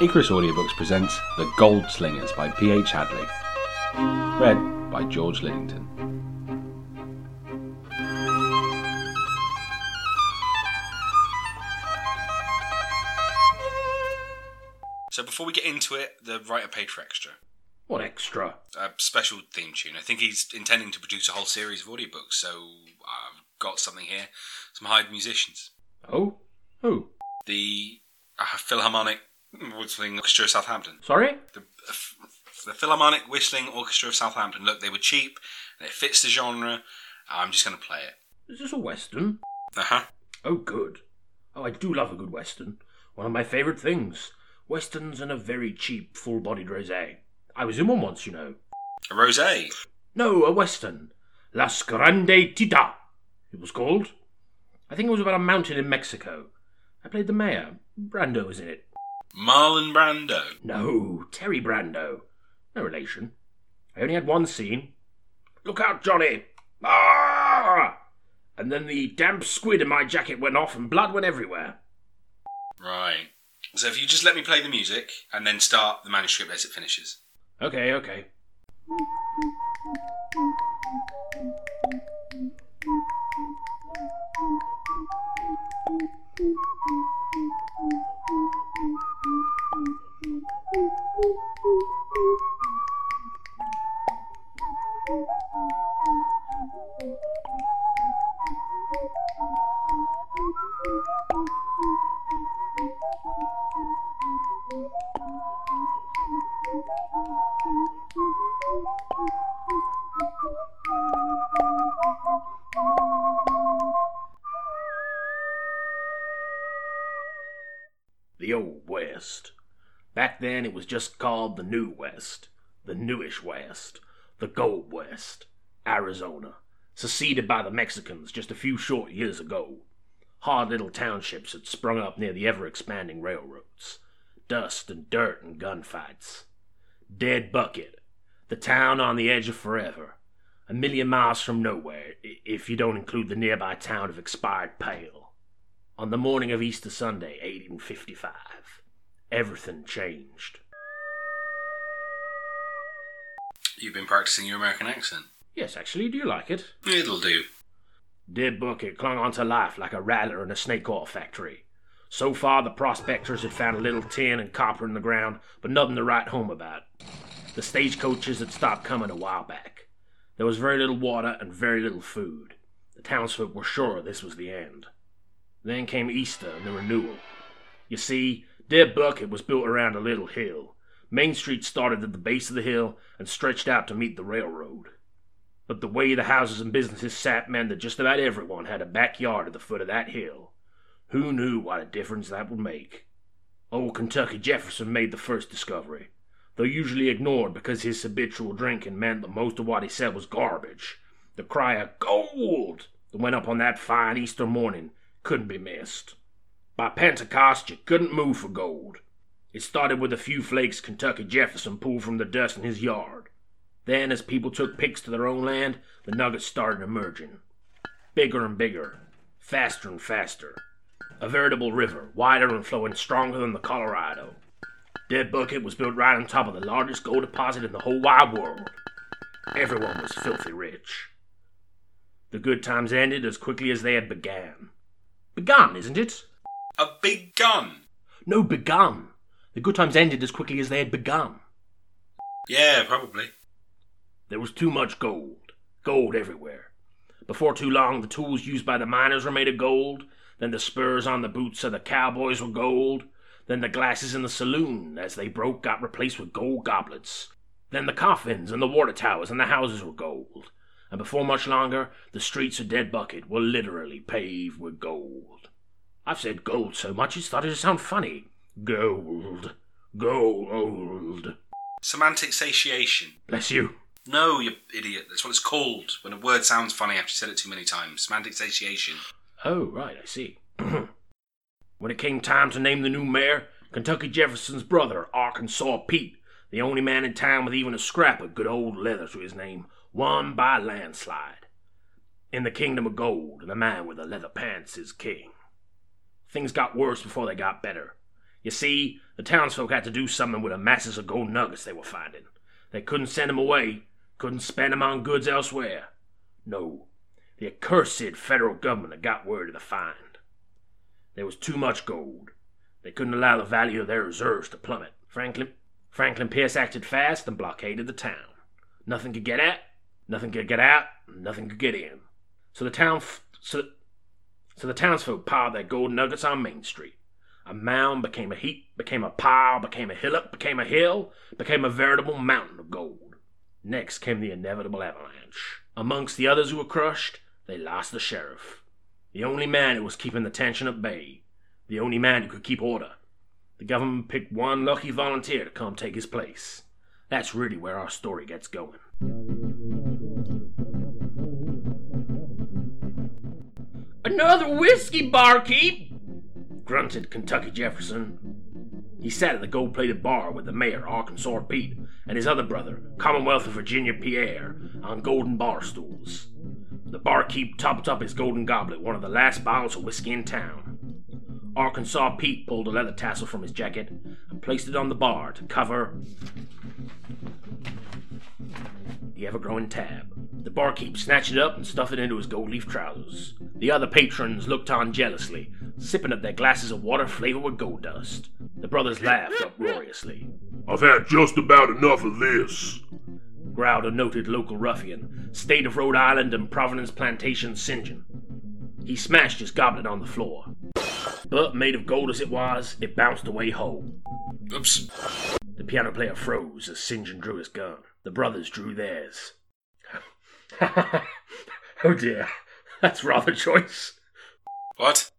Icarus Audiobooks presents The Goldslingers by P.H. Hadly. Read by George Lidington. So before we get into it, the writer paid for extra. What extra? A special theme tune. I think he's intending to produce a whole series of audiobooks, so I've got something here. Some hired musicians. Oh? Who? The uh, Philharmonic Whistling Orchestra of Southampton. Sorry? The, the Philharmonic Whistling Orchestra of Southampton. Look, they were cheap, and it fits the genre. I'm just going to play it. Is this a western? Uh huh. Oh, good. Oh, I do love a good western. One of my favourite things. Westerns and a very cheap, full-bodied rosé. I was in one once, you know. A rosé. No, a western. Las Grande Tita, it was called. I think it was about a mountain in Mexico. I played the mayor. Brando was in it. Marlon Brando. No, Terry Brando. No relation. I only had one scene. Look out, Johnny! Ah! And then the damp squid in my jacket went off and blood went everywhere. Right. So if you just let me play the music and then start the manuscript as it finishes. Okay, okay. It was just called the New West, the Newish West, the Gold West, Arizona, seceded by the Mexicans just a few short years ago. Hard little townships had sprung up near the ever expanding railroads. Dust and dirt and gunfights. Dead Bucket, the town on the edge of forever, a million miles from nowhere, if you don't include the nearby town of Expired Pale. On the morning of Easter Sunday, 1855, everything changed. You've been practicing your American accent. Yes, actually, do you like it? It'll do. Dead Bucket clung on to life like a rattler in a snake oil factory. So far, the prospectors had found a little tin and copper in the ground, but nothing to write home about. The stagecoaches had stopped coming a while back. There was very little water and very little food. The townsfolk were sure this was the end. Then came Easter and the renewal. You see, Dead Bucket was built around a little hill. Main Street started at the base of the hill and stretched out to meet the railroad. But the way the houses and businesses sat meant that just about everyone had a backyard at the foot of that hill. Who knew what a difference that would make? Old Kentucky Jefferson made the first discovery, though usually ignored because his habitual drinking meant that most of what he said was garbage. The cry of gold that went up on that fine Easter morning couldn't be missed. By Pentecost, you couldn't move for gold. It started with a few flakes Kentucky Jefferson pulled from the dust in his yard. Then, as people took picks to their own land, the nuggets started emerging. Bigger and bigger, faster and faster. A veritable river, wider and flowing stronger than the Colorado. Dead Bucket was built right on top of the largest gold deposit in the whole wide world. Everyone was filthy rich. The good times ended as quickly as they had began. Begun, isn't it? A big gun. No, begun. The good times ended as quickly as they had begun. Yeah, probably. There was too much gold. Gold everywhere. Before too long, the tools used by the miners were made of gold. Then the spurs on the boots of the cowboys were gold. Then the glasses in the saloon, as they broke, got replaced with gold goblets. Then the coffins and the water towers and the houses were gold. And before much longer, the streets of Dead Bucket were literally paved with gold. I've said gold so much it started to sound funny. Gold. Gold. Semantic satiation. Bless you. No, you idiot. That's what it's called. When a word sounds funny after you said it too many times. Semantic satiation. Oh, right, I see. when it came time to name the new mayor, Kentucky Jefferson's brother, Arkansas Pete, the only man in town with even a scrap of good old leather to his name, won by landslide. In the kingdom of gold, the man with the leather pants is king. Things got worse before they got better. You see, the townsfolk had to do something with the masses of gold nuggets they were finding. They couldn't send 'em away, couldn't spend 'em on goods elsewhere. No, the accursed federal government had got word of the find. There was too much gold. They couldn't allow the value of their reserves to plummet. Franklin, Franklin Pierce acted fast and blockaded the town. Nothing could get at, nothing could get out, nothing could get in. So the town, f- so, so the townsfolk piled their gold nuggets on Main Street. A mound became a heap, became a pile, became a hillock, became a hill, became a veritable mountain of gold. Next came the inevitable avalanche. Amongst the others who were crushed, they lost the sheriff. The only man who was keeping the tension at bay. The only man who could keep order. The government picked one lucky volunteer to come take his place. That's really where our story gets going. Another whiskey, barkeep! Grunted Kentucky Jefferson. He sat at the gold plated bar with the mayor, Arkansas Pete, and his other brother, Commonwealth of Virginia Pierre, on golden bar stools. The barkeep topped up his golden goblet, one of the last bottles of whiskey in town. Arkansas Pete pulled a leather tassel from his jacket and placed it on the bar to cover the ever growing tab. The barkeep snatched it up and stuffed it into his gold leaf trousers. The other patrons looked on jealously, sipping up their glasses of water flavored with gold dust. The brothers laughed uproariously. I've had just about enough of this. Growled a noted local ruffian, state of Rhode Island and Providence Plantation St. John. He smashed his goblet on the floor. But made of gold as it was, it bounced away whole. Oops. The piano player froze as St. John drew his gun. The brothers drew theirs. oh dear, that's rather choice. What?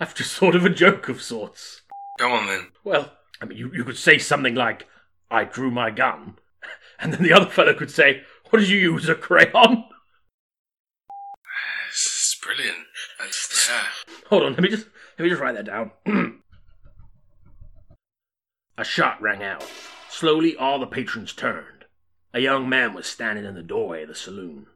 I've just thought of a joke of sorts. Go on then. Well, I mean, you, you could say something like, I drew my gun. And then the other fellow could say, What did you use, a crayon? It's brilliant. That's, yeah. Hold on, let me just let me just write that down. a shot rang out. Slowly all the patrons turned. A young man was standing in the doorway of the saloon.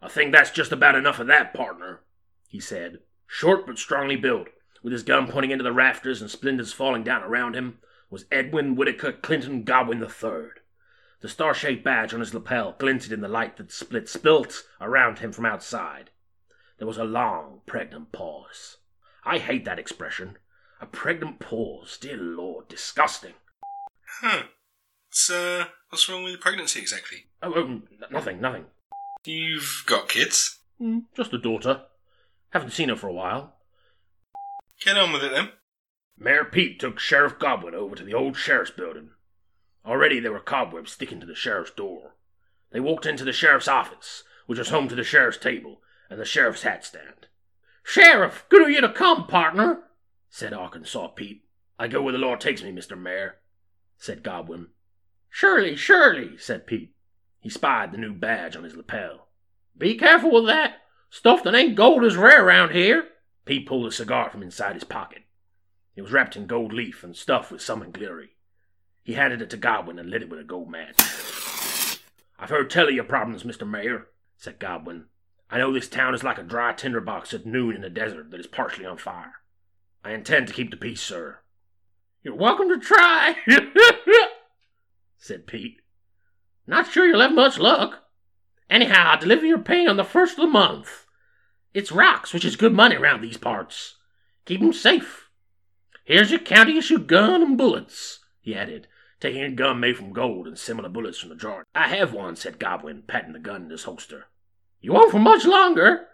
I think that's just about enough of that, partner, he said. Short but strongly built, with his gun pointing into the rafters and splinters falling down around him, was Edwin Whitaker Clinton Godwin III. The star-shaped badge on his lapel glinted in the light that split spilt around him from outside. There was a long, pregnant pause. I hate that expression. A pregnant pause. Dear Lord, disgusting. Huh. Uh, what's wrong with the pregnancy exactly? Oh, oh nothing, nothing. You've got kids. Mm, just a daughter. Haven't seen her for a while. Get on with it then. Mayor Pete took Sheriff Godwin over to the old sheriff's building. Already there were cobwebs sticking to the sheriff's door. They walked into the sheriff's office, which was home to the sheriff's table and the sheriff's hat stand. Sheriff, good of you to come, partner, said Arkansas Pete. I go where the law takes me, Mr. Mayor, said Godwin. Surely, surely, said Pete. He spied the new badge on his lapel. Be careful with that. Stuff that ain't gold is rare around here. Pete pulled a cigar from inside his pocket. It was wrapped in gold leaf and stuffed with something glittery. He handed it to Godwin and lit it with a gold match. I've heard tell of your problems, Mr. Mayor, said Godwin. I know this town is like a dry tinderbox at noon in a desert that is partially on fire. I intend to keep the peace, sir. You're welcome to try, said Pete. Not sure you'll have much luck. Anyhow, I'll deliver your pay on the first of the month. It's rocks, which is good money around these parts. Keep 'em safe. Here's your county issue gun and bullets, he added, taking a gun made from gold and similar bullets from the drawer. I have one, said Godwin, patting the gun in his holster. You won't for much longer.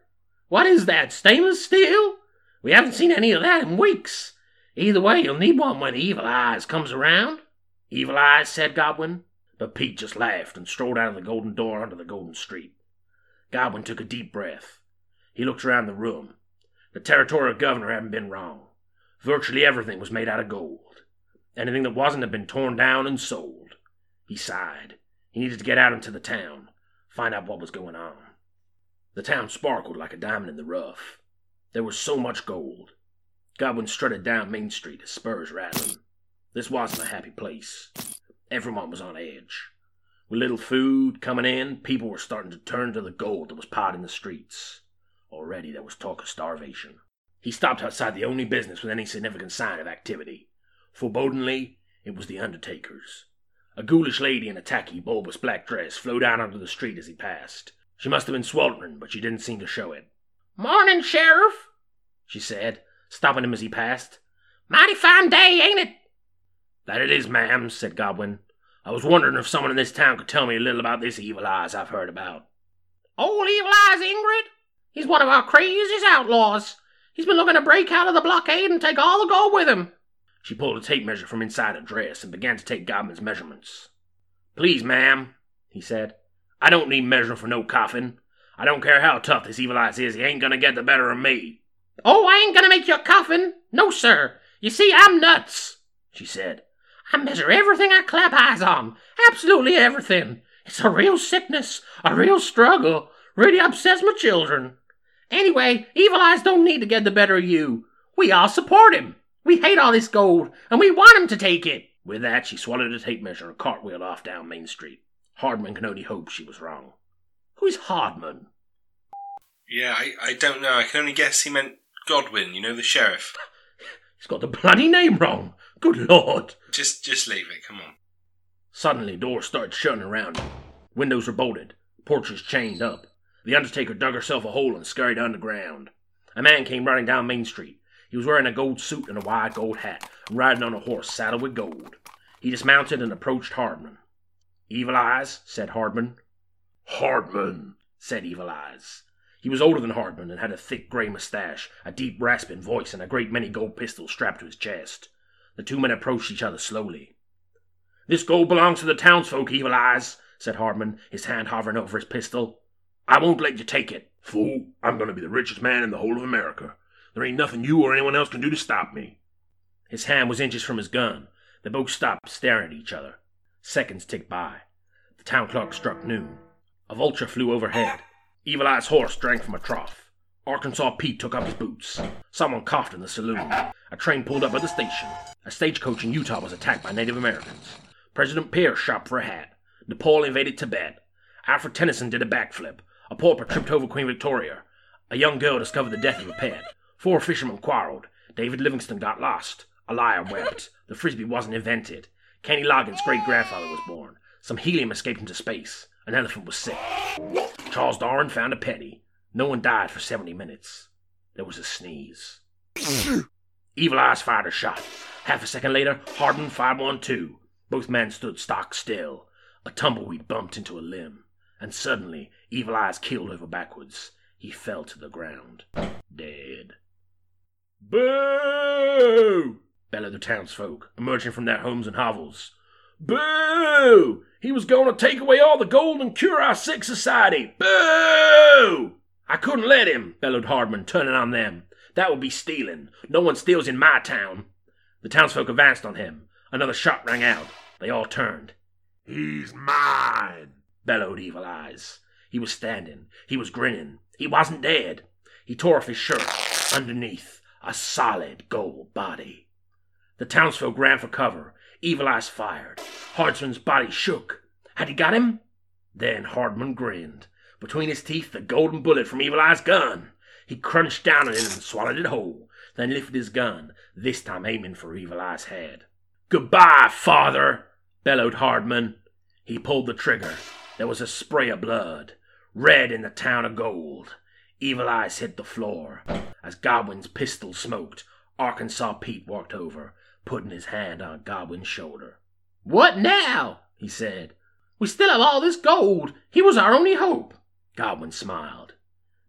What is that, stainless steel? We haven't seen any of that in weeks. Either way, you'll need one when Evil Eyes comes around. Evil Eyes, said Godwin. But Pete just laughed and strolled out of the golden door onto the golden street. Godwin took a deep breath. He looked around the room. The territorial governor hadn't been wrong. Virtually everything was made out of gold. Anything that wasn't had been torn down and sold. He sighed. He needed to get out into the town, find out what was going on. The town sparkled like a diamond in the rough. There was so much gold. Godwin strutted down Main Street, his spurs rattling. This wasn't a happy place. Everyone was on edge. With little food coming in, people were starting to turn to the gold that was piled in the streets. Already there was talk of starvation. He stopped outside the only business with any significant sign of activity. Forebodingly, it was the Undertaker's. A ghoulish lady in a tacky, bulbous black dress flew down onto the street as he passed. She must have been sweltering, but she didn't seem to show it. Morning, Sheriff, she said, stopping him as he passed. Mighty fine day, ain't it? That it is, ma'am, said Godwin. I was wondering if someone in this town could tell me a little about this Evil Eyes I've heard about. Old Evil Eyes Ingrid? He's one of our craziest outlaws. He's been looking to break out of the blockade and take all the gold with him. She pulled a tape measure from inside her dress and began to take Godwin's measurements. Please, ma'am, he said. I don't need measuring for no coffin. I don't care how tough this evil eyes is, he ain't gonna get the better of me. Oh, I ain't gonna make you a coffin. No, sir. You see, I'm nuts, she said. I measure everything I clap eyes on. Absolutely everything. It's a real sickness, a real struggle. Really upsets my children. Anyway, Evil Eyes don't need to get the better of you. We all support him. We hate all this gold, and we want him to take it. With that, she swallowed a tape measure and cartwheeled off down Main Street. Hardman can only hope she was wrong. Who's Hardman? Yeah, I, I don't know. I can only guess he meant Godwin, you know, the sheriff. He's got the bloody name wrong. Good lord. Just just leave it, come on. Suddenly, doors started shutting around him. Windows were bolted, porches chained up. The Undertaker dug herself a hole and scurried underground. A man came running down Main Street. He was wearing a gold suit and a wide gold hat, and riding on a horse saddled with gold. He dismounted and approached Hardman. Evil Eyes, said Hardman. Hardman, said Evil Eyes. He was older than Hardman and had a thick gray mustache, a deep rasping voice, and a great many gold pistols strapped to his chest. The two men approached each other slowly. This gold belongs to the townsfolk, Evil Eyes, said Hardman, his hand hovering over his pistol. I won't let you take it. Fool, I'm going to be the richest man in the whole of America. There ain't nothing you or anyone else can do to stop me. His hand was inches from his gun. They both stopped, staring at each other. Seconds ticked by. The town clock struck noon. A vulture flew overhead. Evil Eye's horse drank from a trough. Arkansas Pete took off his boots. Someone coughed in the saloon. A train pulled up at the station. A stagecoach in Utah was attacked by Native Americans. President Pierce shopped for a hat. Nepal invaded Tibet. Alfred Tennyson did a backflip. A pauper tripped over Queen Victoria. A young girl discovered the death of a pet. Four fishermen quarreled. David Livingstone got lost. A liar wept. The frisbee wasn't invented. Kenny Loggins' great grandfather was born. Some helium escaped into space. An elephant was sick. Charles Darwin found a penny. No one died for 70 minutes. There was a sneeze. Evil Eyes fired a shot. Half a second later, Hardman fired one too. Both men stood stock still. A tumbleweed bumped into a limb. And suddenly, Evil Eyes keeled over backwards. He fell to the ground. Dead. Boo! bellowed the townsfolk, emerging from their homes and hovels. Boo! He was going to take away all the gold and cure our sick society. Boo! I couldn't let him, bellowed Hardman, turning on them. That would be stealing. No one steals in my town. The townsfolk advanced on him. Another shot rang out. They all turned. He's mine, bellowed Evil Eyes. He was standing. He was grinning. He wasn't dead. He tore off his shirt. Underneath, a solid gold body. The townsfolk ran for cover. Evil Eyes fired. Hardman's body shook. Had he got him? Then Hardman grinned. Between his teeth, the golden bullet from Evil Eye's gun. He crunched down on it and swallowed it whole, then lifted his gun, this time aiming for Evil Eye's head. Goodbye, father, bellowed Hardman. He pulled the trigger. There was a spray of blood. Red in the town of gold. Evil Eyes hit the floor. As Godwin's pistol smoked, Arkansas Pete walked over, putting his hand on Godwin's shoulder. What now? he said. We still have all this gold. He was our only hope. Godwin smiled.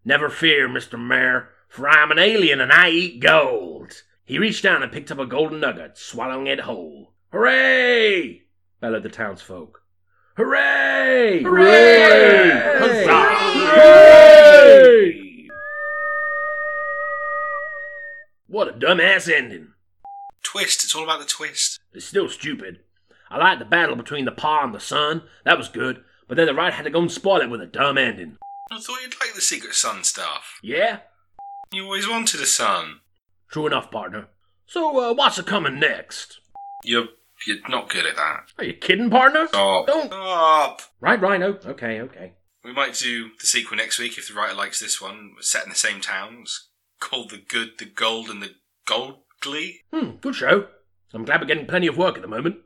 Never fear, Mr. Mayor, for I am an alien and I eat gold. He reached down and picked up a golden nugget, swallowing it whole. Hooray! bellowed the townsfolk. Hooray! Hooray! Huzzah! Hooray! What a dumbass ending. Twist, it's all about the twist. It's still stupid. I liked the battle between the Pa and the Son. That was good. But then the writer had to go and spoil it with a dumb ending. I thought you'd like the Secret Son stuff. Yeah? You always wanted a son. True enough, partner. So, uh, what's a coming next? You're you're not good at that. Are you kidding, partner? Stop. Don't. Stop. Right, Rhino. Okay, okay. We might do the sequel next week if the writer likes this one. Set in the same towns. called The Good, the Gold, and the Goldly. Hmm, good show. I'm glad we're getting plenty of work at the moment.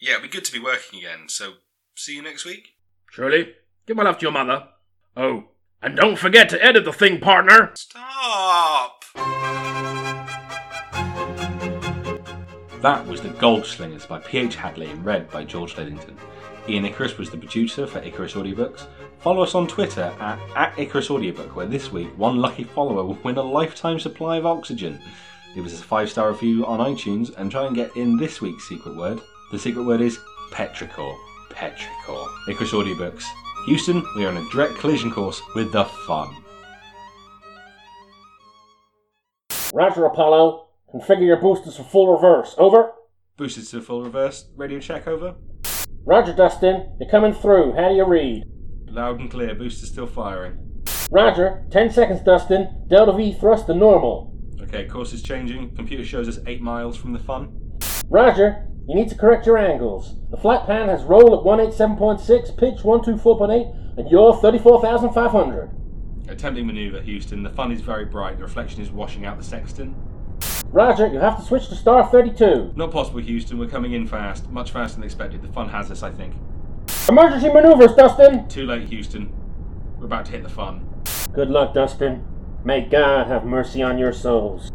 Yeah, it'd be good to be working again. So, see you next week. Surely. Give my love to your mother. Oh, and don't forget to edit the thing, partner. Stop! That was The Goldslingers by P.H. Hadly and read by George Lidington. Ian Icarus was the producer for Icarus Audiobooks. Follow us on Twitter at, at Icarus Audiobook, where this week one lucky follower will win a lifetime supply of oxygen. Leave us a five star review on iTunes and try and get in this week's secret word. The secret word is petrichor. Petrichor. Icarus Audiobooks. Houston, we are on a direct collision course with the fun. Roger, Apollo. Configure your boosters for full reverse. Over. Boosted to full reverse. Radio check over. Roger, Dustin. You're coming through. How do you read? Loud and clear. Boosters still firing. Roger. Ten seconds, Dustin. Delta V thrust to normal. Okay, course is changing. Computer shows us 8 miles from the fun. Roger. You need to correct your angles. The flat pan has roll at 187.6, pitch 124.8, and yaw 34,500. Attempting maneuver, Houston. The fun is very bright. The reflection is washing out the sextant. Roger, you have to switch to star 32. Not possible, Houston. We're coming in fast. Much faster than expected. The fun has us, I think. Emergency maneuvers, Dustin. Too late, Houston. We're about to hit the fun. Good luck, Dustin. May God have mercy on your souls.